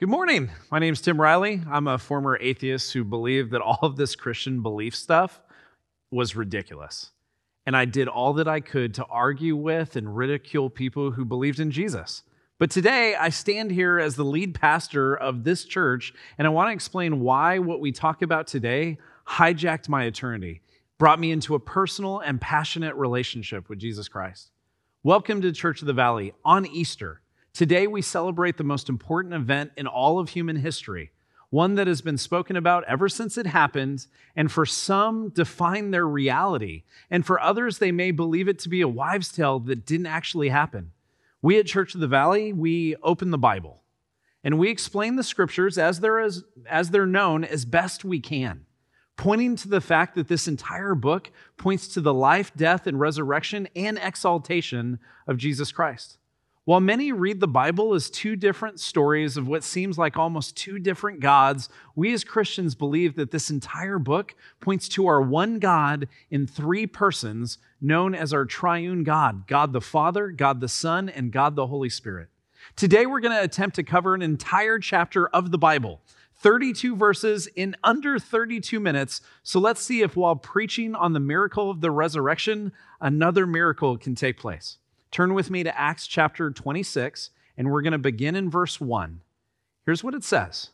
Good morning. My name is Tim Riley. I'm a former atheist who believed that all of this Christian belief stuff was ridiculous. And I did all that I could to argue with and ridicule people who believed in Jesus. But today, I stand here as the lead pastor of this church, and I want to explain why what we talk about today hijacked my eternity, brought me into a personal and passionate relationship with Jesus Christ. Welcome to Church of the Valley on Easter. Today, we celebrate the most important event in all of human history, one that has been spoken about ever since it happened, and for some, define their reality. And for others, they may believe it to be a wives' tale that didn't actually happen. We at Church of the Valley, we open the Bible and we explain the scriptures as they're, as, as they're known as best we can, pointing to the fact that this entire book points to the life, death, and resurrection and exaltation of Jesus Christ. While many read the Bible as two different stories of what seems like almost two different gods, we as Christians believe that this entire book points to our one God in three persons, known as our triune God God the Father, God the Son, and God the Holy Spirit. Today, we're going to attempt to cover an entire chapter of the Bible. 32 verses in under 32 minutes. So let's see if while preaching on the miracle of the resurrection, another miracle can take place. Turn with me to Acts chapter 26, and we're going to begin in verse 1. Here's what it says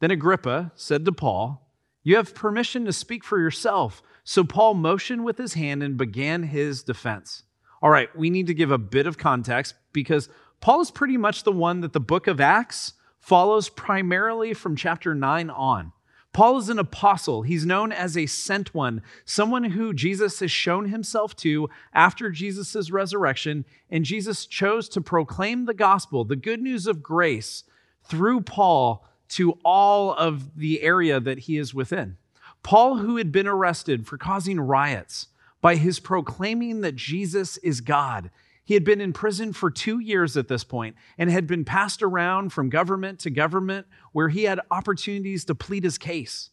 Then Agrippa said to Paul, You have permission to speak for yourself. So Paul motioned with his hand and began his defense. All right, we need to give a bit of context because Paul is pretty much the one that the book of Acts follows primarily from chapter 9 on. Paul is an apostle. He's known as a sent one, someone who Jesus has shown himself to after Jesus' resurrection. And Jesus chose to proclaim the gospel, the good news of grace, through Paul to all of the area that he is within. Paul, who had been arrested for causing riots by his proclaiming that Jesus is God, he had been in prison for two years at this point and had been passed around from government to government where he had opportunities to plead his case.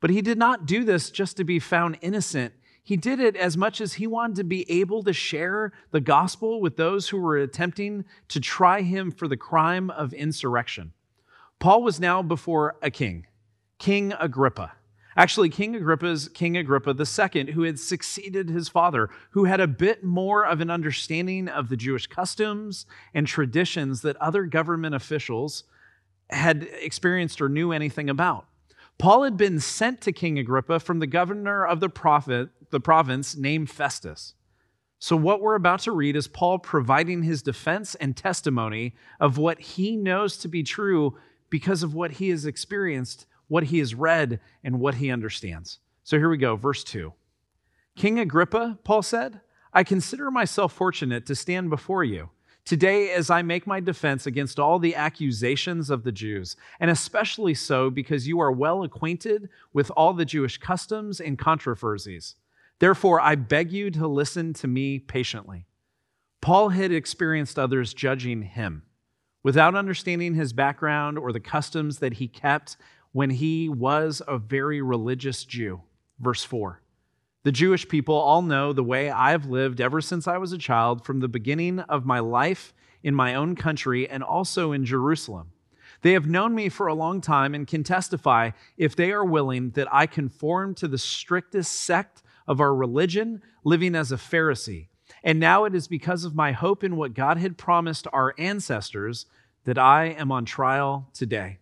But he did not do this just to be found innocent. He did it as much as he wanted to be able to share the gospel with those who were attempting to try him for the crime of insurrection. Paul was now before a king, King Agrippa. Actually, King Agrippa's King Agrippa II, who had succeeded his father, who had a bit more of an understanding of the Jewish customs and traditions that other government officials had experienced or knew anything about. Paul had been sent to King Agrippa from the governor of the prophet, the province named Festus. So, what we're about to read is Paul providing his defense and testimony of what he knows to be true because of what he has experienced what he has read, and what he understands. So here we go, verse 2. King Agrippa, Paul said, I consider myself fortunate to stand before you today as I make my defense against all the accusations of the Jews, and especially so because you are well acquainted with all the Jewish customs and controversies. Therefore, I beg you to listen to me patiently. Paul had experienced others judging him. Without understanding his background or the customs that he kept when he was a very religious Jew. Verse 4. The Jewish people all know the way I've lived ever since I was a child, from the beginning of my life in my own country and also in Jerusalem. They have known me for a long time and can testify, if they are willing, that I conform to the strictest sect of our religion, living as a Pharisee. And now it is because of my hope in what God had promised our ancestors that I am on trial today.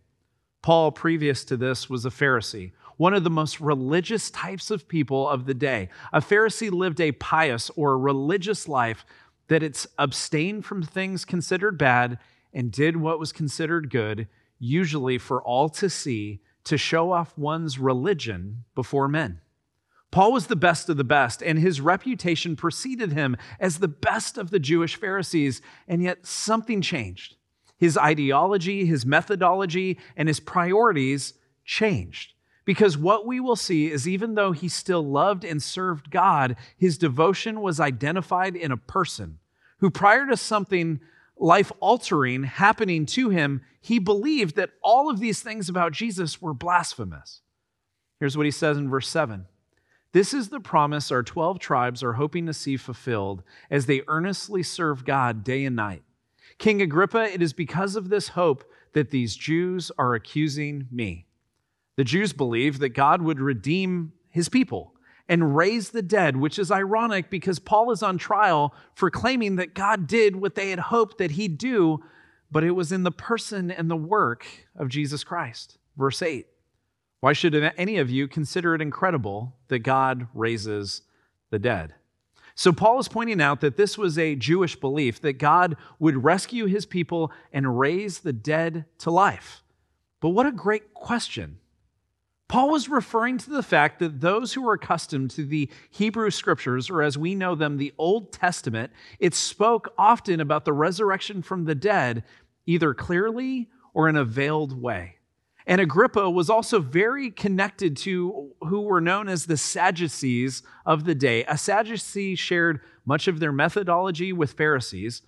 Paul, previous to this, was a Pharisee, one of the most religious types of people of the day. A Pharisee lived a pious or religious life that it's abstained from things considered bad and did what was considered good, usually for all to see, to show off one's religion before men. Paul was the best of the best, and his reputation preceded him as the best of the Jewish Pharisees, and yet something changed his ideology, his methodology, and his priorities changed. Because what we will see is even though he still loved and served God, his devotion was identified in a person who, prior to something life altering happening to him, he believed that all of these things about Jesus were blasphemous. Here's what he says in verse 7 This is the promise our 12 tribes are hoping to see fulfilled as they earnestly serve God day and night. King Agrippa, it is because of this hope that these Jews are accusing me. The Jews believe that God would redeem his people and raise the dead, which is ironic because Paul is on trial for claiming that God did what they had hoped that he'd do, but it was in the person and the work of Jesus Christ. Verse 8 Why should any of you consider it incredible that God raises the dead? So, Paul is pointing out that this was a Jewish belief that God would rescue his people and raise the dead to life. But what a great question. Paul was referring to the fact that those who were accustomed to the Hebrew scriptures, or as we know them, the Old Testament, it spoke often about the resurrection from the dead, either clearly or in a veiled way. And Agrippa was also very connected to who were known as the Sadducees of the day. A Sadducee shared much of their methodology with Pharisees,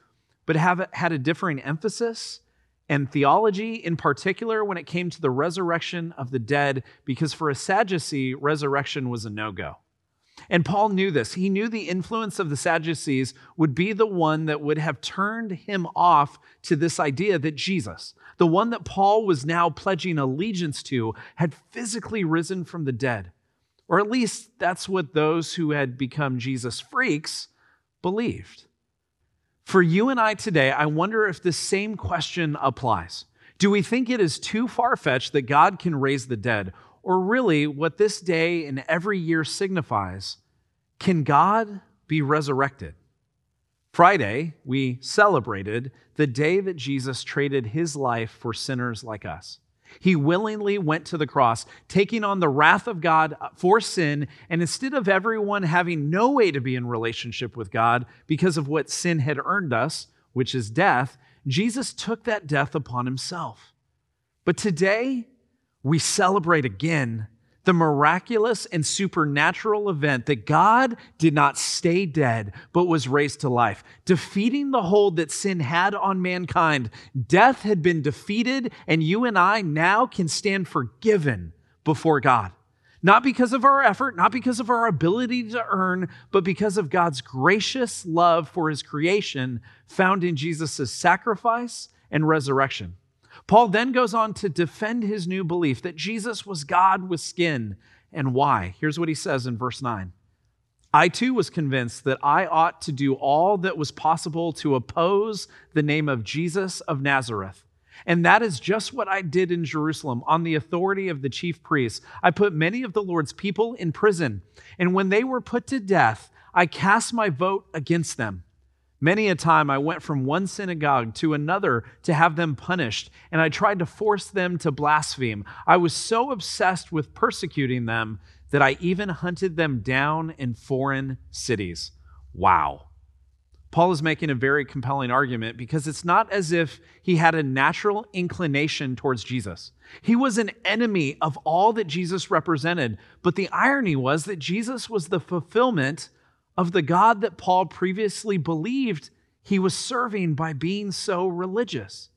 but have, had a differing emphasis and theology in particular when it came to the resurrection of the dead, because for a Sadducee, resurrection was a no go. And Paul knew this. He knew the influence of the Sadducees would be the one that would have turned him off to this idea that Jesus, the one that Paul was now pledging allegiance to, had physically risen from the dead. Or at least that's what those who had become Jesus freaks believed. For you and I today, I wonder if this same question applies. Do we think it is too far fetched that God can raise the dead? Or really, what this day and every year signifies can God be resurrected? Friday, we celebrated the day that Jesus traded his life for sinners like us. He willingly went to the cross, taking on the wrath of God for sin. And instead of everyone having no way to be in relationship with God because of what sin had earned us, which is death, Jesus took that death upon himself. But today, we celebrate again the miraculous and supernatural event that God did not stay dead, but was raised to life, defeating the hold that sin had on mankind. Death had been defeated, and you and I now can stand forgiven before God. Not because of our effort, not because of our ability to earn, but because of God's gracious love for his creation found in Jesus' sacrifice and resurrection. Paul then goes on to defend his new belief that Jesus was God with skin. And why? Here's what he says in verse 9 I too was convinced that I ought to do all that was possible to oppose the name of Jesus of Nazareth. And that is just what I did in Jerusalem on the authority of the chief priests. I put many of the Lord's people in prison, and when they were put to death, I cast my vote against them. Many a time I went from one synagogue to another to have them punished, and I tried to force them to blaspheme. I was so obsessed with persecuting them that I even hunted them down in foreign cities. Wow. Paul is making a very compelling argument because it's not as if he had a natural inclination towards Jesus. He was an enemy of all that Jesus represented, but the irony was that Jesus was the fulfillment of the God that Paul previously believed he was serving by being so religious.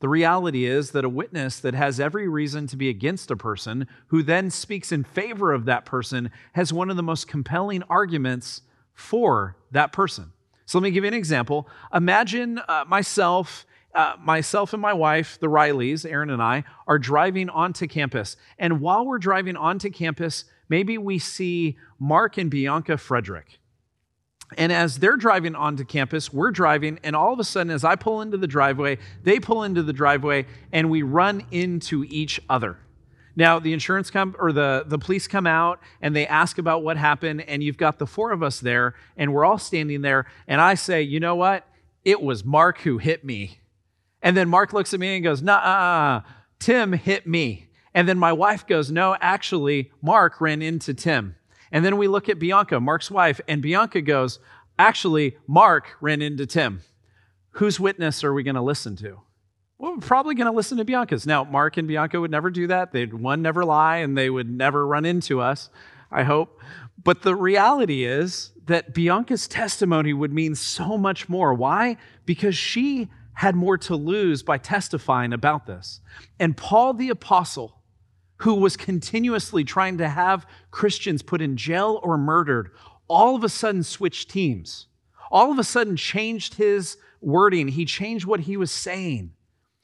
The reality is that a witness that has every reason to be against a person, who then speaks in favor of that person, has one of the most compelling arguments for that person. So let me give you an example. Imagine uh, myself. Uh, myself and my wife, the Rileys, Erin and I, are driving onto campus. And while we're driving onto campus, maybe we see Mark and Bianca Frederick. And as they're driving onto campus, we're driving, and all of a sudden, as I pull into the driveway, they pull into the driveway, and we run into each other. Now, the insurance come or the, the police come out and they ask about what happened, and you've got the four of us there, and we're all standing there, and I say, you know what? It was Mark who hit me. And then Mark looks at me and goes, nah, Tim hit me. And then my wife goes, No, actually, Mark ran into Tim. And then we look at Bianca, Mark's wife, and Bianca goes, Actually, Mark ran into Tim. Whose witness are we going to listen to? Well, we're probably going to listen to Bianca's. Now, Mark and Bianca would never do that. They'd, one, never lie, and they would never run into us, I hope. But the reality is that Bianca's testimony would mean so much more. Why? Because she had more to lose by testifying about this. And Paul the Apostle, who was continuously trying to have Christians put in jail or murdered, all of a sudden switched teams. All of a sudden changed his wording. He changed what he was saying.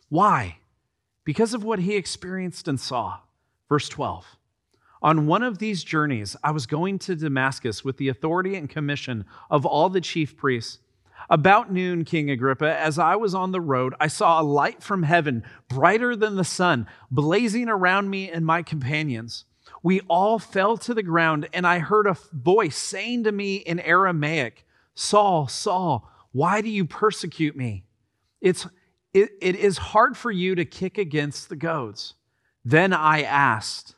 Why? because of what he experienced and saw. Verse 12. On one of these journeys, I was going to Damascus with the authority and commission of all the chief priests. About noon, King Agrippa, as I was on the road, I saw a light from heaven, brighter than the sun, blazing around me and my companions. We all fell to the ground, and I heard a voice saying to me in Aramaic, Saul, Saul, why do you persecute me? It's, it, it is hard for you to kick against the goads. Then I asked,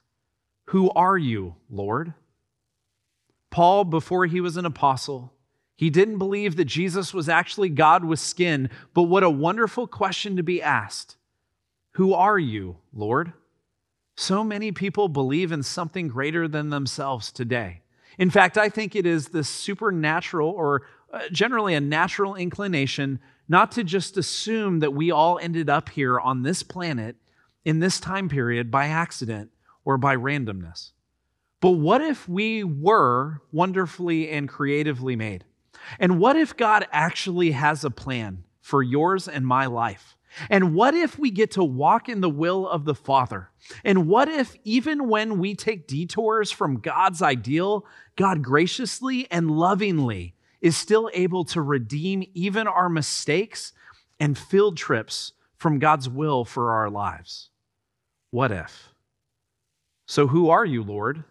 Who are you, Lord? Paul, before he was an apostle, he didn't believe that Jesus was actually God with skin, but what a wonderful question to be asked Who are you, Lord? So many people believe in something greater than themselves today. In fact, I think it is the supernatural or uh, generally a natural inclination not to just assume that we all ended up here on this planet in this time period by accident or by randomness. But what if we were wonderfully and creatively made? And what if God actually has a plan for yours and my life? And what if we get to walk in the will of the Father? And what if, even when we take detours from God's ideal, God graciously and lovingly is still able to redeem even our mistakes and field trips from God's will for our lives? What if? So, who are you, Lord?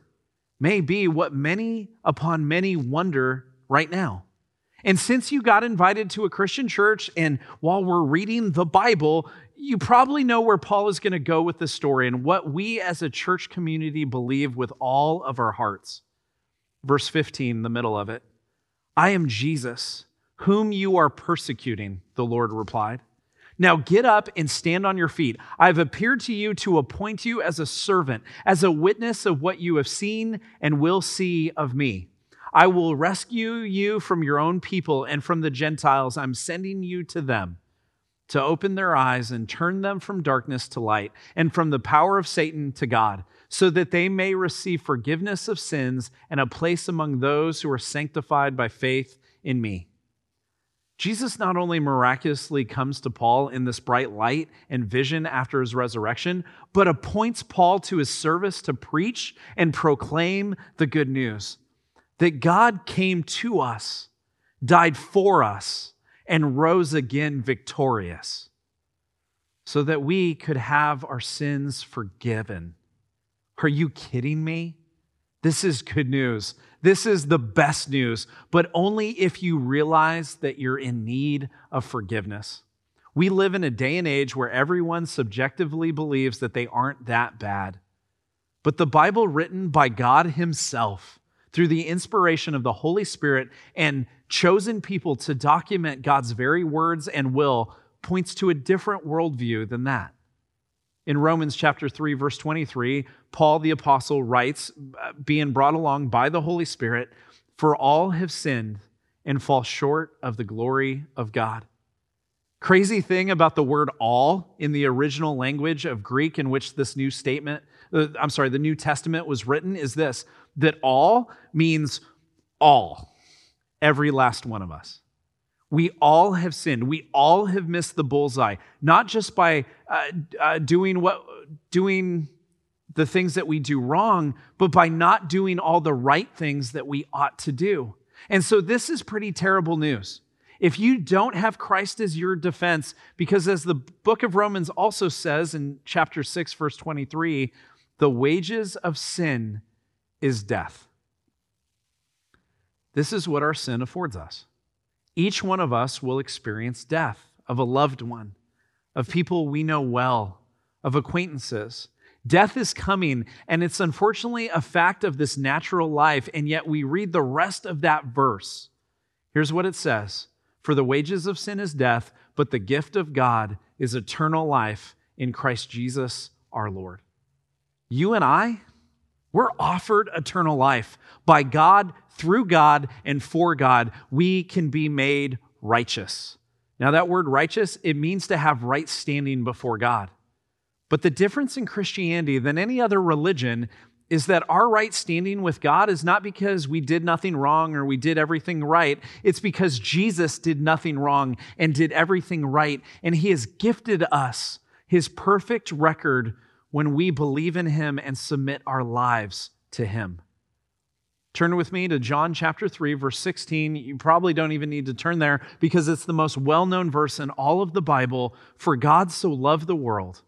May be what many upon many wonder right now. And since you got invited to a Christian church, and while we're reading the Bible, you probably know where Paul is going to go with this story and what we as a church community believe with all of our hearts. Verse 15, the middle of it I am Jesus, whom you are persecuting, the Lord replied. Now get up and stand on your feet. I have appeared to you to appoint you as a servant, as a witness of what you have seen and will see of me. I will rescue you from your own people and from the Gentiles. I'm sending you to them to open their eyes and turn them from darkness to light and from the power of Satan to God, so that they may receive forgiveness of sins and a place among those who are sanctified by faith in me. Jesus not only miraculously comes to Paul in this bright light and vision after his resurrection, but appoints Paul to his service to preach and proclaim the good news that God came to us, died for us, and rose again victorious so that we could have our sins forgiven. Are you kidding me? This is good news. This is the best news, but only if you realize that you're in need of forgiveness. We live in a day and age where everyone subjectively believes that they aren't that bad. But the Bible, written by God Himself, through the inspiration of the Holy Spirit and chosen people to document God's very words and will, points to a different worldview than that. In Romans chapter 3 verse 23, Paul the apostle writes, being brought along by the Holy Spirit, for all have sinned and fall short of the glory of God. Crazy thing about the word all in the original language of Greek in which this new statement, uh, I'm sorry, the New Testament was written is this that all means all, every last one of us. We all have sinned. We all have missed the bullseye, not just by uh, uh, doing what doing the things that we do wrong, but by not doing all the right things that we ought to do. And so this is pretty terrible news. If you don't have Christ as your defense, because as the book of Romans also says in chapter 6, verse 23, the wages of sin is death. This is what our sin affords us. Each one of us will experience death of a loved one, of people we know well, of acquaintances. Death is coming, and it's unfortunately a fact of this natural life, and yet we read the rest of that verse. Here's what it says For the wages of sin is death, but the gift of God is eternal life in Christ Jesus our Lord. You and I, we're offered eternal life. By God, through God, and for God, we can be made righteous. Now, that word righteous, it means to have right standing before God. But the difference in Christianity than any other religion is that our right standing with God is not because we did nothing wrong or we did everything right. It's because Jesus did nothing wrong and did everything right. And he has gifted us his perfect record when we believe in him and submit our lives to him. Turn with me to John chapter 3, verse 16. You probably don't even need to turn there because it's the most well known verse in all of the Bible. For God so loved the world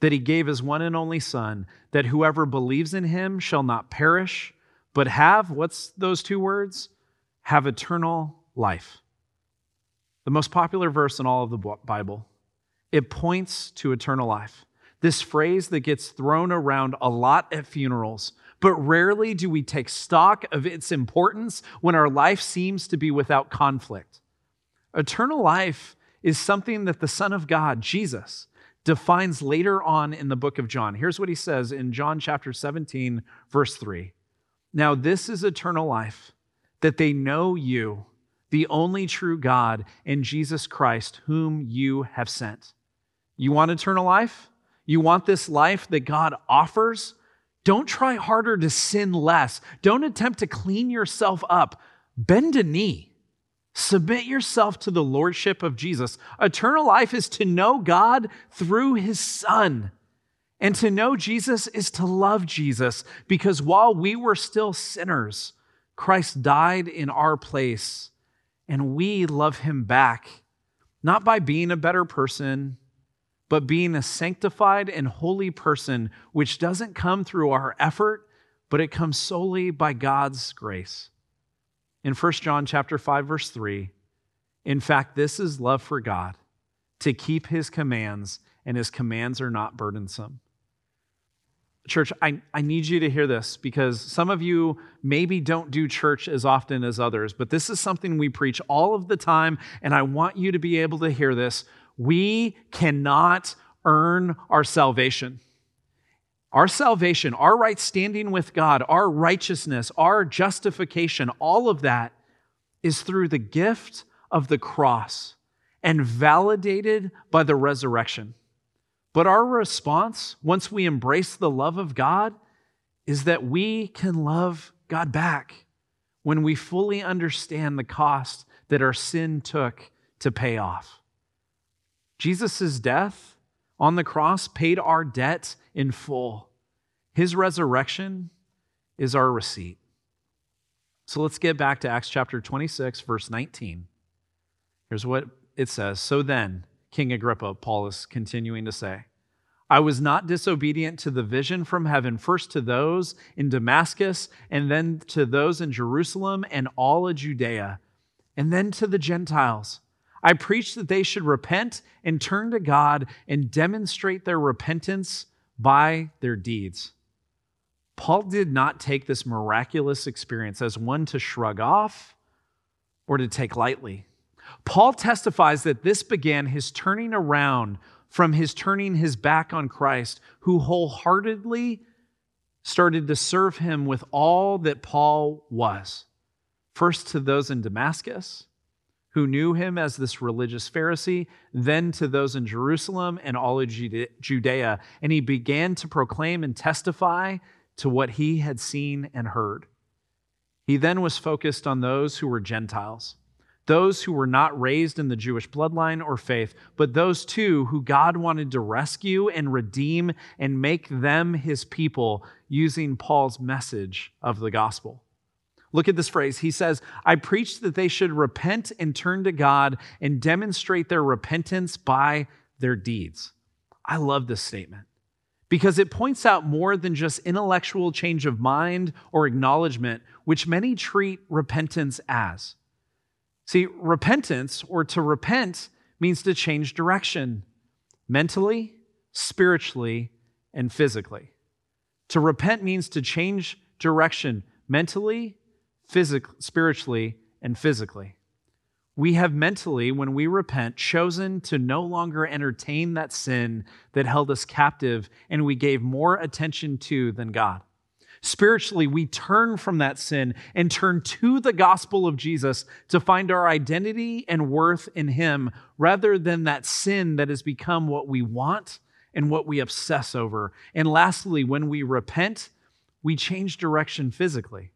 that he gave his one and only Son, that whoever believes in him shall not perish, but have, what's those two words? Have eternal life. The most popular verse in all of the Bible. It points to eternal life. This phrase that gets thrown around a lot at funerals but rarely do we take stock of its importance when our life seems to be without conflict. Eternal life is something that the Son of God, Jesus, defines later on in the book of John. Here's what he says in John chapter 17, verse 3. Now, this is eternal life, that they know you, the only true God, and Jesus Christ, whom you have sent. You want eternal life? You want this life that God offers? Don't try harder to sin less. Don't attempt to clean yourself up. Bend a knee. Submit yourself to the lordship of Jesus. Eternal life is to know God through his Son. And to know Jesus is to love Jesus because while we were still sinners, Christ died in our place and we love him back, not by being a better person, but being a sanctified and holy person, which doesn't come through our effort, but it comes solely by God's grace. In 1 John chapter 5 verse 3, in fact, this is love for God, to keep his commands, and his commands are not burdensome. Church, I, I need you to hear this because some of you maybe don't do church as often as others, but this is something we preach all of the time, and I want you to be able to hear this. We cannot earn our salvation. Our salvation, our right standing with God, our righteousness, our justification, all of that is through the gift of the cross and validated by the resurrection. But our response, once we embrace the love of God, is that we can love God back when we fully understand the cost that our sin took to pay off. Jesus' death on the cross paid our debt in full. His resurrection is our receipt. So let's get back to Acts chapter 26, verse 19. Here's what it says So then, King Agrippa, Paul is continuing to say, I was not disobedient to the vision from heaven, first to those in Damascus, and then to those in Jerusalem and all of Judea, and then to the Gentiles. I preached that they should repent and turn to God and demonstrate their repentance by their deeds. Paul did not take this miraculous experience as one to shrug off or to take lightly. Paul testifies that this began his turning around from his turning his back on Christ, who wholeheartedly started to serve him with all that Paul was. First to those in Damascus, who knew him as this religious Pharisee, then to those in Jerusalem and all of Judea. And he began to proclaim and testify to what he had seen and heard. He then was focused on those who were Gentiles, those who were not raised in the Jewish bloodline or faith, but those too who God wanted to rescue and redeem and make them his people using Paul's message of the gospel. Look at this phrase. He says, I preach that they should repent and turn to God and demonstrate their repentance by their deeds. I love this statement because it points out more than just intellectual change of mind or acknowledgement, which many treat repentance as. See, repentance or to repent means to change direction mentally, spiritually, and physically. To repent means to change direction mentally, physically, spiritually, and physically. We have mentally, when we repent, chosen to no longer entertain that sin that held us captive and we gave more attention to than God. Spiritually, we turn from that sin and turn to the gospel of Jesus to find our identity and worth in Him rather than that sin that has become what we want and what we obsess over. And lastly, when we repent, we change direction physically.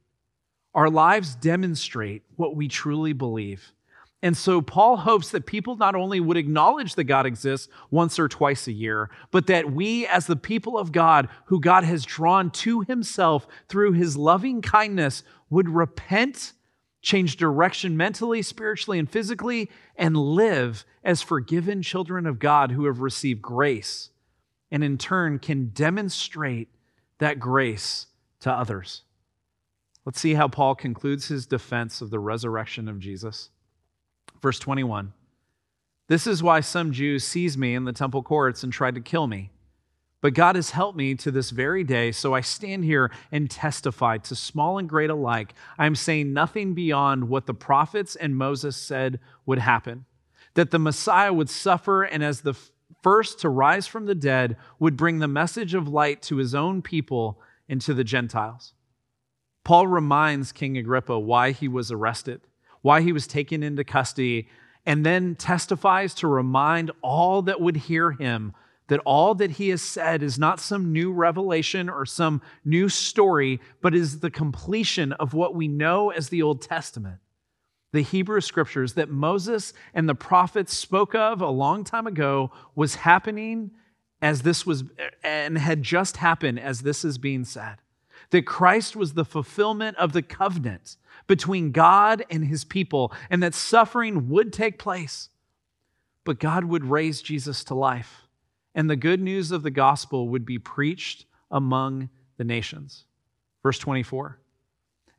Our lives demonstrate what we truly believe. And so Paul hopes that people not only would acknowledge that God exists once or twice a year, but that we, as the people of God, who God has drawn to himself through his loving kindness, would repent, change direction mentally, spiritually, and physically, and live as forgiven children of God who have received grace, and in turn can demonstrate that grace to others. Let's see how Paul concludes his defense of the resurrection of Jesus. Verse 21 This is why some Jews seized me in the temple courts and tried to kill me. But God has helped me to this very day, so I stand here and testify to small and great alike. I am saying nothing beyond what the prophets and Moses said would happen that the Messiah would suffer, and as the first to rise from the dead, would bring the message of light to his own people and to the Gentiles. Paul reminds King Agrippa why he was arrested why he was taken into custody, and then testifies to remind all that would hear him that all that he has said is not some new revelation or some new story, but is the completion of what we know as the Old Testament. The Hebrew scriptures that Moses and the prophets spoke of a long time ago was happening as this was and had just happened as this is being said. That Christ was the fulfillment of the covenant between God and his people, and that suffering would take place. But God would raise Jesus to life, and the good news of the gospel would be preached among the nations. Verse 24.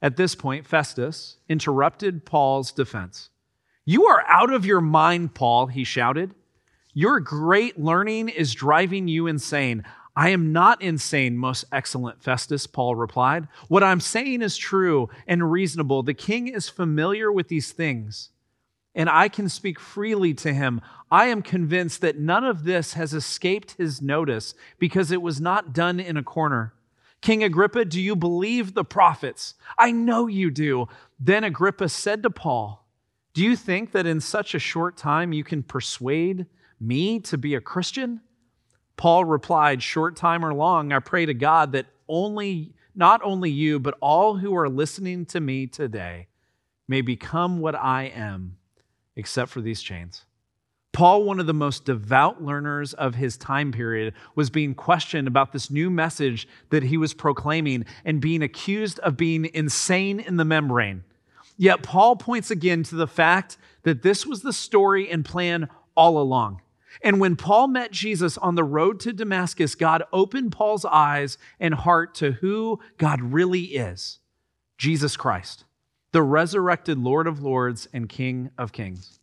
At this point, Festus interrupted Paul's defense. You are out of your mind, Paul, he shouted. Your great learning is driving you insane. I am not insane, most excellent Festus, Paul replied. What I'm saying is true and reasonable. The king is familiar with these things, and I can speak freely to him. I am convinced that none of this has escaped his notice because it was not done in a corner. King Agrippa, do you believe the prophets? I know you do. Then Agrippa said to Paul, Do you think that in such a short time you can persuade me to be a Christian? Paul replied, Short time or long, I pray to God that only, not only you, but all who are listening to me today may become what I am, except for these chains. Paul, one of the most devout learners of his time period, was being questioned about this new message that he was proclaiming and being accused of being insane in the membrane. Yet Paul points again to the fact that this was the story and plan all along. And when Paul met Jesus on the road to Damascus, God opened Paul's eyes and heart to who God really is Jesus Christ, the resurrected Lord of Lords and King of Kings.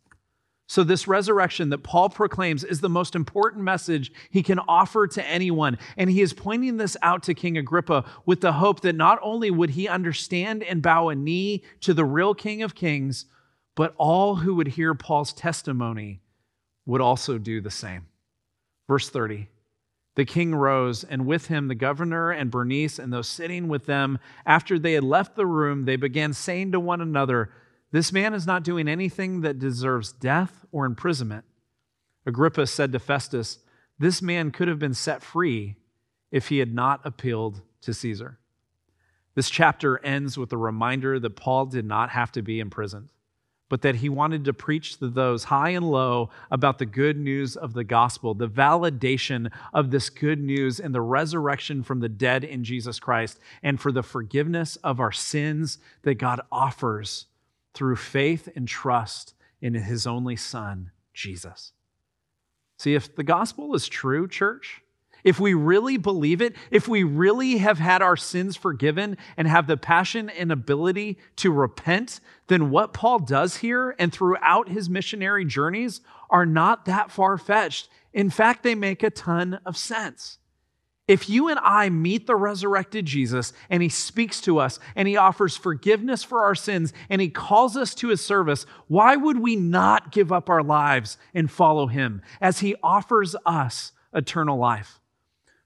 So, this resurrection that Paul proclaims is the most important message he can offer to anyone. And he is pointing this out to King Agrippa with the hope that not only would he understand and bow a knee to the real King of Kings, but all who would hear Paul's testimony would also do the same. Verse 30 The king rose, and with him the governor and Bernice and those sitting with them. After they had left the room, they began saying to one another, This man is not doing anything that deserves death or imprisonment. Agrippa said to Festus, This man could have been set free if he had not appealed to Caesar. This chapter ends with a reminder that Paul did not have to be imprisoned but that he wanted to preach to those high and low about the good news of the gospel, the validation of this good news and the resurrection from the dead in Jesus Christ, and for the forgiveness of our sins that God offers through faith and trust in his only Son, Jesus. See, if the gospel is true, church, if we really believe it, if we really have had our sins forgiven and have the passion and ability to repent, then what Paul does here and throughout his missionary journeys are not that far fetched. In fact, they make a ton of sense. If you and I meet the resurrected Jesus and he speaks to us and he offers forgiveness for our sins and he calls us to his service, why would we not give up our lives and follow him as he offers us eternal life?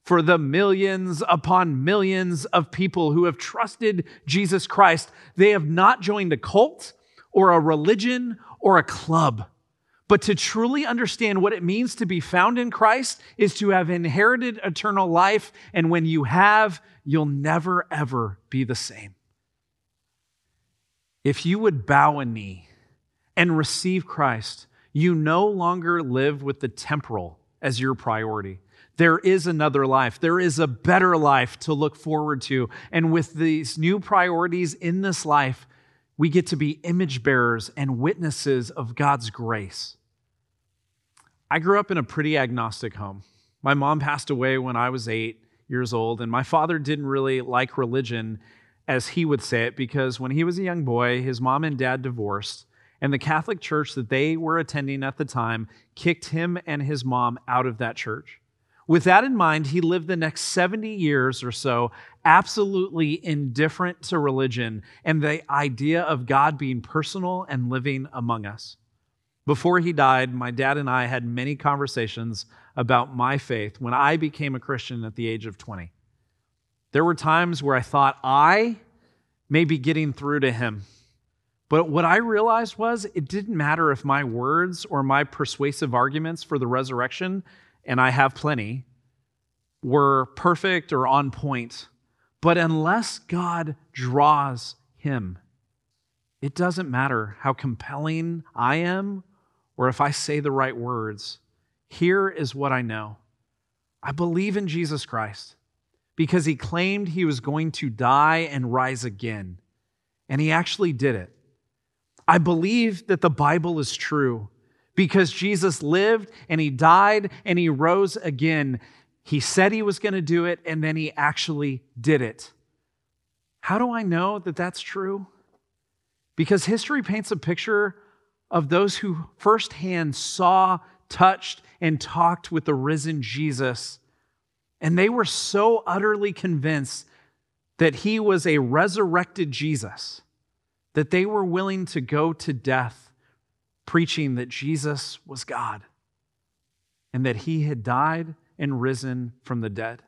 For the millions upon millions of people who have trusted Jesus Christ. They have not joined a cult or a religion or a club. But to truly understand what it means to be found in Christ is to have inherited eternal life. And when you have, you'll never, ever be the same. If you would bow a knee and receive Christ, you no longer live with the temporal as your priority. There is another life. There is a better life to look forward to. And with these new priorities in this life, we get to be image bearers and witnesses of God's grace. I grew up in a pretty agnostic home. My mom passed away when I was eight years old, and my father didn't really like religion, as he would say it, because when he was a young boy, his mom and dad divorced, and the Catholic church that they were attending at the time kicked him and his mom out of that church. With that in mind, he lived the next 70 years or so absolutely indifferent to religion and the idea of God being personal and living among us. Before he died, my dad and I had many conversations about my faith when I became a Christian at the age of 20. There were times where I thought I may be getting through to him. But what I realized was it didn't matter if my words or my persuasive arguments for the resurrection, and I have plenty, were perfect or on point. But unless God draws him, it doesn't matter how compelling I am or if I say the right words. Here is what I know I believe in Jesus Christ because he claimed he was going to die and rise again, and he actually did it. I believe that the Bible is true because Jesus lived and he died and he rose again. He said he was going to do it, and then he actually did it. How do I know that that's true? Because history paints a picture of those who firsthand saw, touched, and talked with the risen Jesus. And they were so utterly convinced that he was a resurrected Jesus that they were willing to go to death preaching that Jesus was God and that he had died and risen from the dead.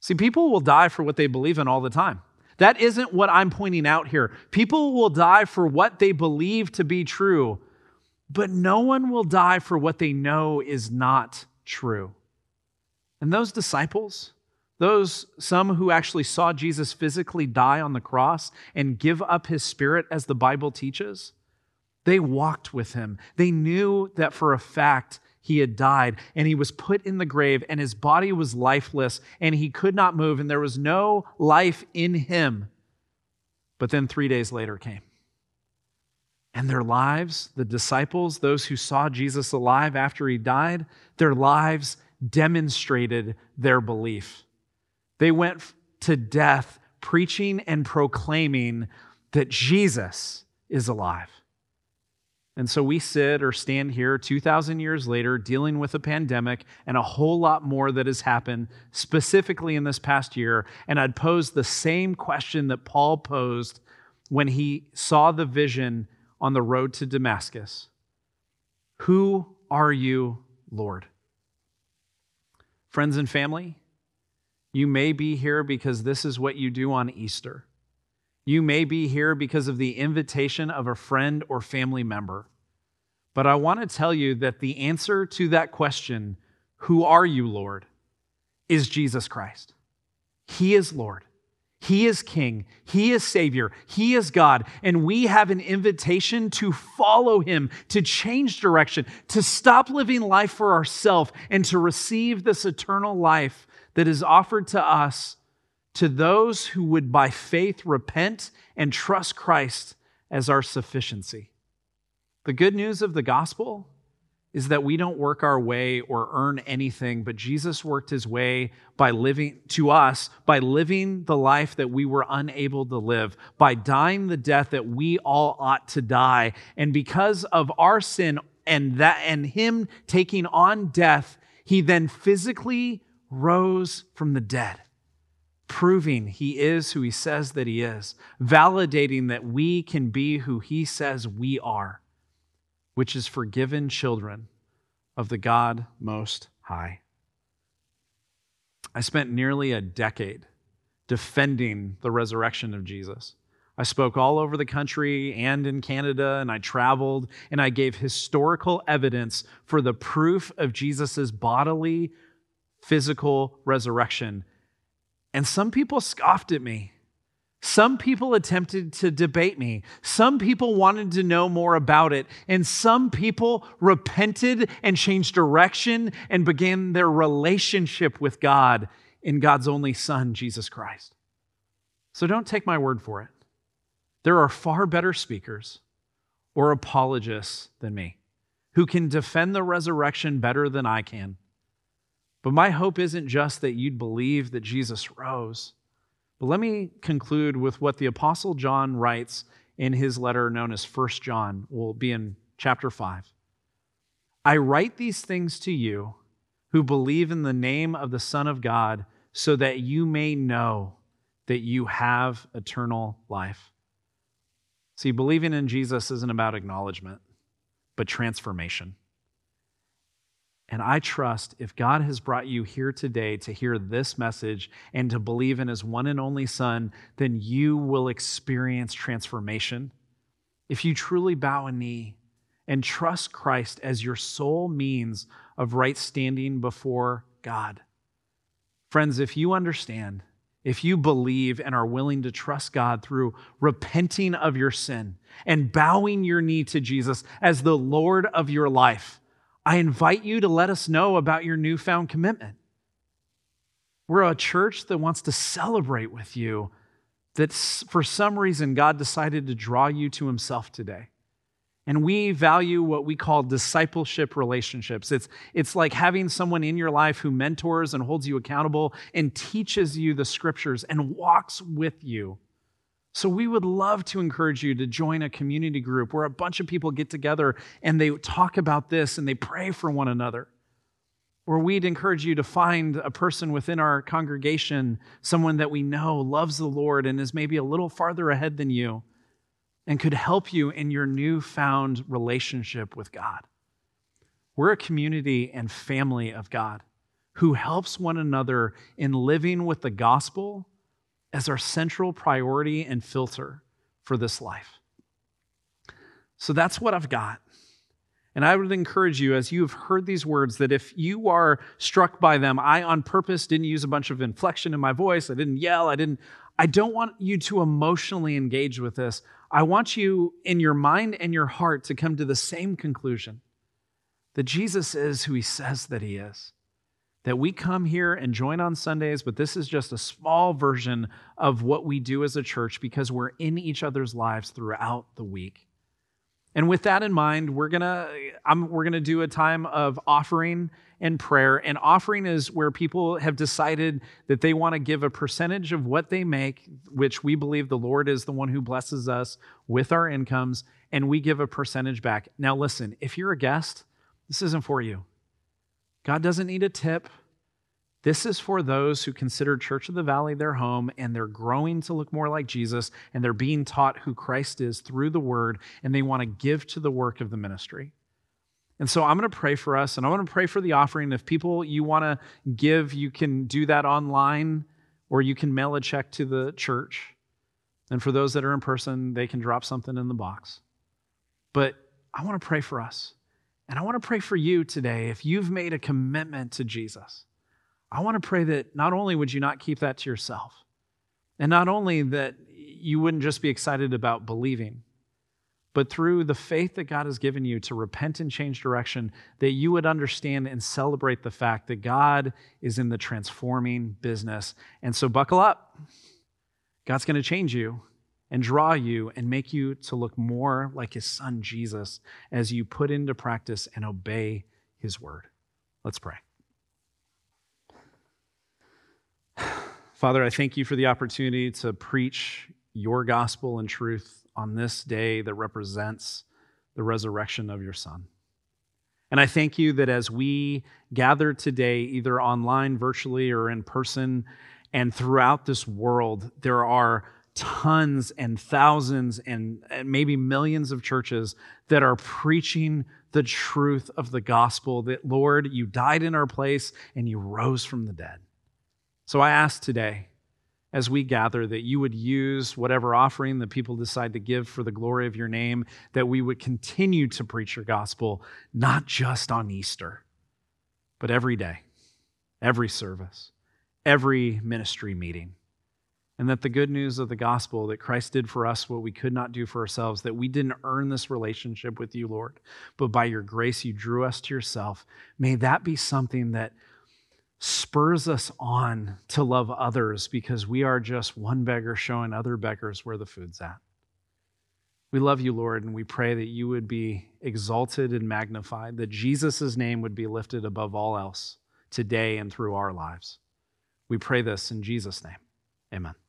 See, people will die for what they believe in all the time. That isn't what I'm pointing out here. People will die for what they believe to be true, but no one will die for what they know is not true. And those disciples, those some who actually saw Jesus physically die on the cross and give up his spirit as the Bible teaches, they walked with him. They knew that for a fact he had died and he was put in the grave and his body was lifeless and he could not move and there was no life in him. But then three days later came. And their lives, the disciples, those who saw Jesus alive after he died, their lives demonstrated their belief. They went to death preaching and proclaiming that Jesus is alive. And so we sit or stand here 2,000 years later dealing with a pandemic and a whole lot more that has happened specifically in this past year. And I'd pose the same question that Paul posed when he saw the vision on the road to Damascus Who are you, Lord? Friends and family, you may be here because this is what you do on Easter. You may be here because of the invitation of a friend or family member. But I want to tell you that the answer to that question, Who are you, Lord? is Jesus Christ. He is Lord. He is King. He is Savior. He is God. And we have an invitation to follow Him, to change direction, to stop living life for ourselves, and to receive this eternal life that is offered to us to those who would by faith repent and trust Christ as our sufficiency. The good news of the gospel is that we don't work our way or earn anything, but Jesus worked his way by living to us, by living the life that we were unable to live, by dying the death that we all ought to die. And because of our sin and that and him taking on death, he then physically rose from the dead proving he is who he says that he is, validating that we can be who he says we are, which is forgiven children of the God Most High. I spent nearly a decade defending the resurrection of Jesus. I spoke all over the country and in Canada, and I traveled and I gave historical evidence for the proof of Jesus' bodily, physical resurrection and some people scoffed at me. Some people attempted to debate me. Some people wanted to know more about it. And some people repented and changed direction and began their relationship with God in God's only Son, Jesus Christ. So don't take my word for it. There are far better speakers or apologists than me who can defend the resurrection better than I can. But my hope isn't just that you'd believe that Jesus rose. But let me conclude with what the Apostle John writes in his letter known as First John, will be in chapter 5. I write these things to you who believe in the name of the Son of God, so that you may know that you have eternal life. See, believing in Jesus isn't about acknowledgement, but transformation. And I trust if God has brought you here today to hear this message and to believe in his one and only Son, then you will experience transformation. If you truly bow a knee and trust Christ as your sole means of right standing before God. Friends, if you understand, if you believe and are willing to trust God through repenting of your sin and bowing your knee to Jesus as the Lord of your life, I invite you to let us know about your newfound commitment. We're a church that wants to celebrate with you that for some reason God decided to draw you to Himself today. And we value what we call discipleship relationships. It's, it's like having someone in your life who mentors and holds you accountable and teaches you the scriptures and walks with you so, we would love to encourage you to join a community group where a bunch of people get together and they talk about this and they pray for one another. Or we'd encourage you to find a person within our congregation, someone that we know loves the Lord and is maybe a little farther ahead than you and could help you in your newfound relationship with God. We're a community and family of God who helps one another in living with the gospel as our central priority and filter for this life. So that's what I've got. And I would encourage you, as you have heard these words, that if you are struck by them, I on purpose didn't use a bunch of inflection in my voice. I didn't yell. I didn't, I don't want you to emotionally engage with this. I want you in your mind and your heart to come to the same conclusion that Jesus is who he says that he is that we come here and join on Sundays, but this is just a small version of what we do as a church because we're in each other's lives throughout the week. And with that in mind, we're gonna I'm, we're gonna do a time of offering and prayer. And offering is where people have decided that they want to give a percentage of what they make, which we believe the Lord is the one who blesses us with our incomes, and we give a percentage back. Now, listen, if you're a guest, this isn't for you. God doesn't need a tip. This is for those who consider Church of the Valley their home and they're growing to look more like Jesus and they're being taught who Christ is through the word and they want to give to the work of the ministry. And so I'm going to pray for us and I want to pray for the offering. If people you want to give, you can do that online or you can mail a check to the church. And for those that are in person, they can drop something in the box. But I want to pray for us. And I want to pray for you today if you've made a commitment to Jesus. I want to pray that not only would you not keep that to yourself, and not only that you wouldn't just be excited about believing, but through the faith that God has given you to repent and change direction, that you would understand and celebrate the fact that God is in the transforming business. And so buckle up. God's going to change you and draw you and make you to look more like his son Jesus as you put into practice and obey his word. Let's pray. Father, I thank you for the opportunity to preach your gospel and truth on this day that represents the resurrection of your Son. And I thank you that as we gather today, either online, virtually, or in person, and throughout this world, there are tons and thousands and, maybe millions of churches that are preaching the truth of the gospel that, Lord, you died in our place and you rose from the dead. So I ask today, as we gather, that you would use whatever offering that people decide to give for the glory of your name, that we would continue to preach your gospel, not just on Easter, but every day, every service, every ministry meeting. And that the good news of the gospel that Christ did for us what we could not do for ourselves, that we didn't earn this relationship with you, Lord, but by your grace you drew us to yourself. May that be something that spurs us on to love others because we are just one beggar showing other beggars where the food's at. We love you, Lord, and we pray that you would be exalted and magnified, that Jesus' name would be lifted above all else today and through our lives. We pray this in Jesus' name. Amen.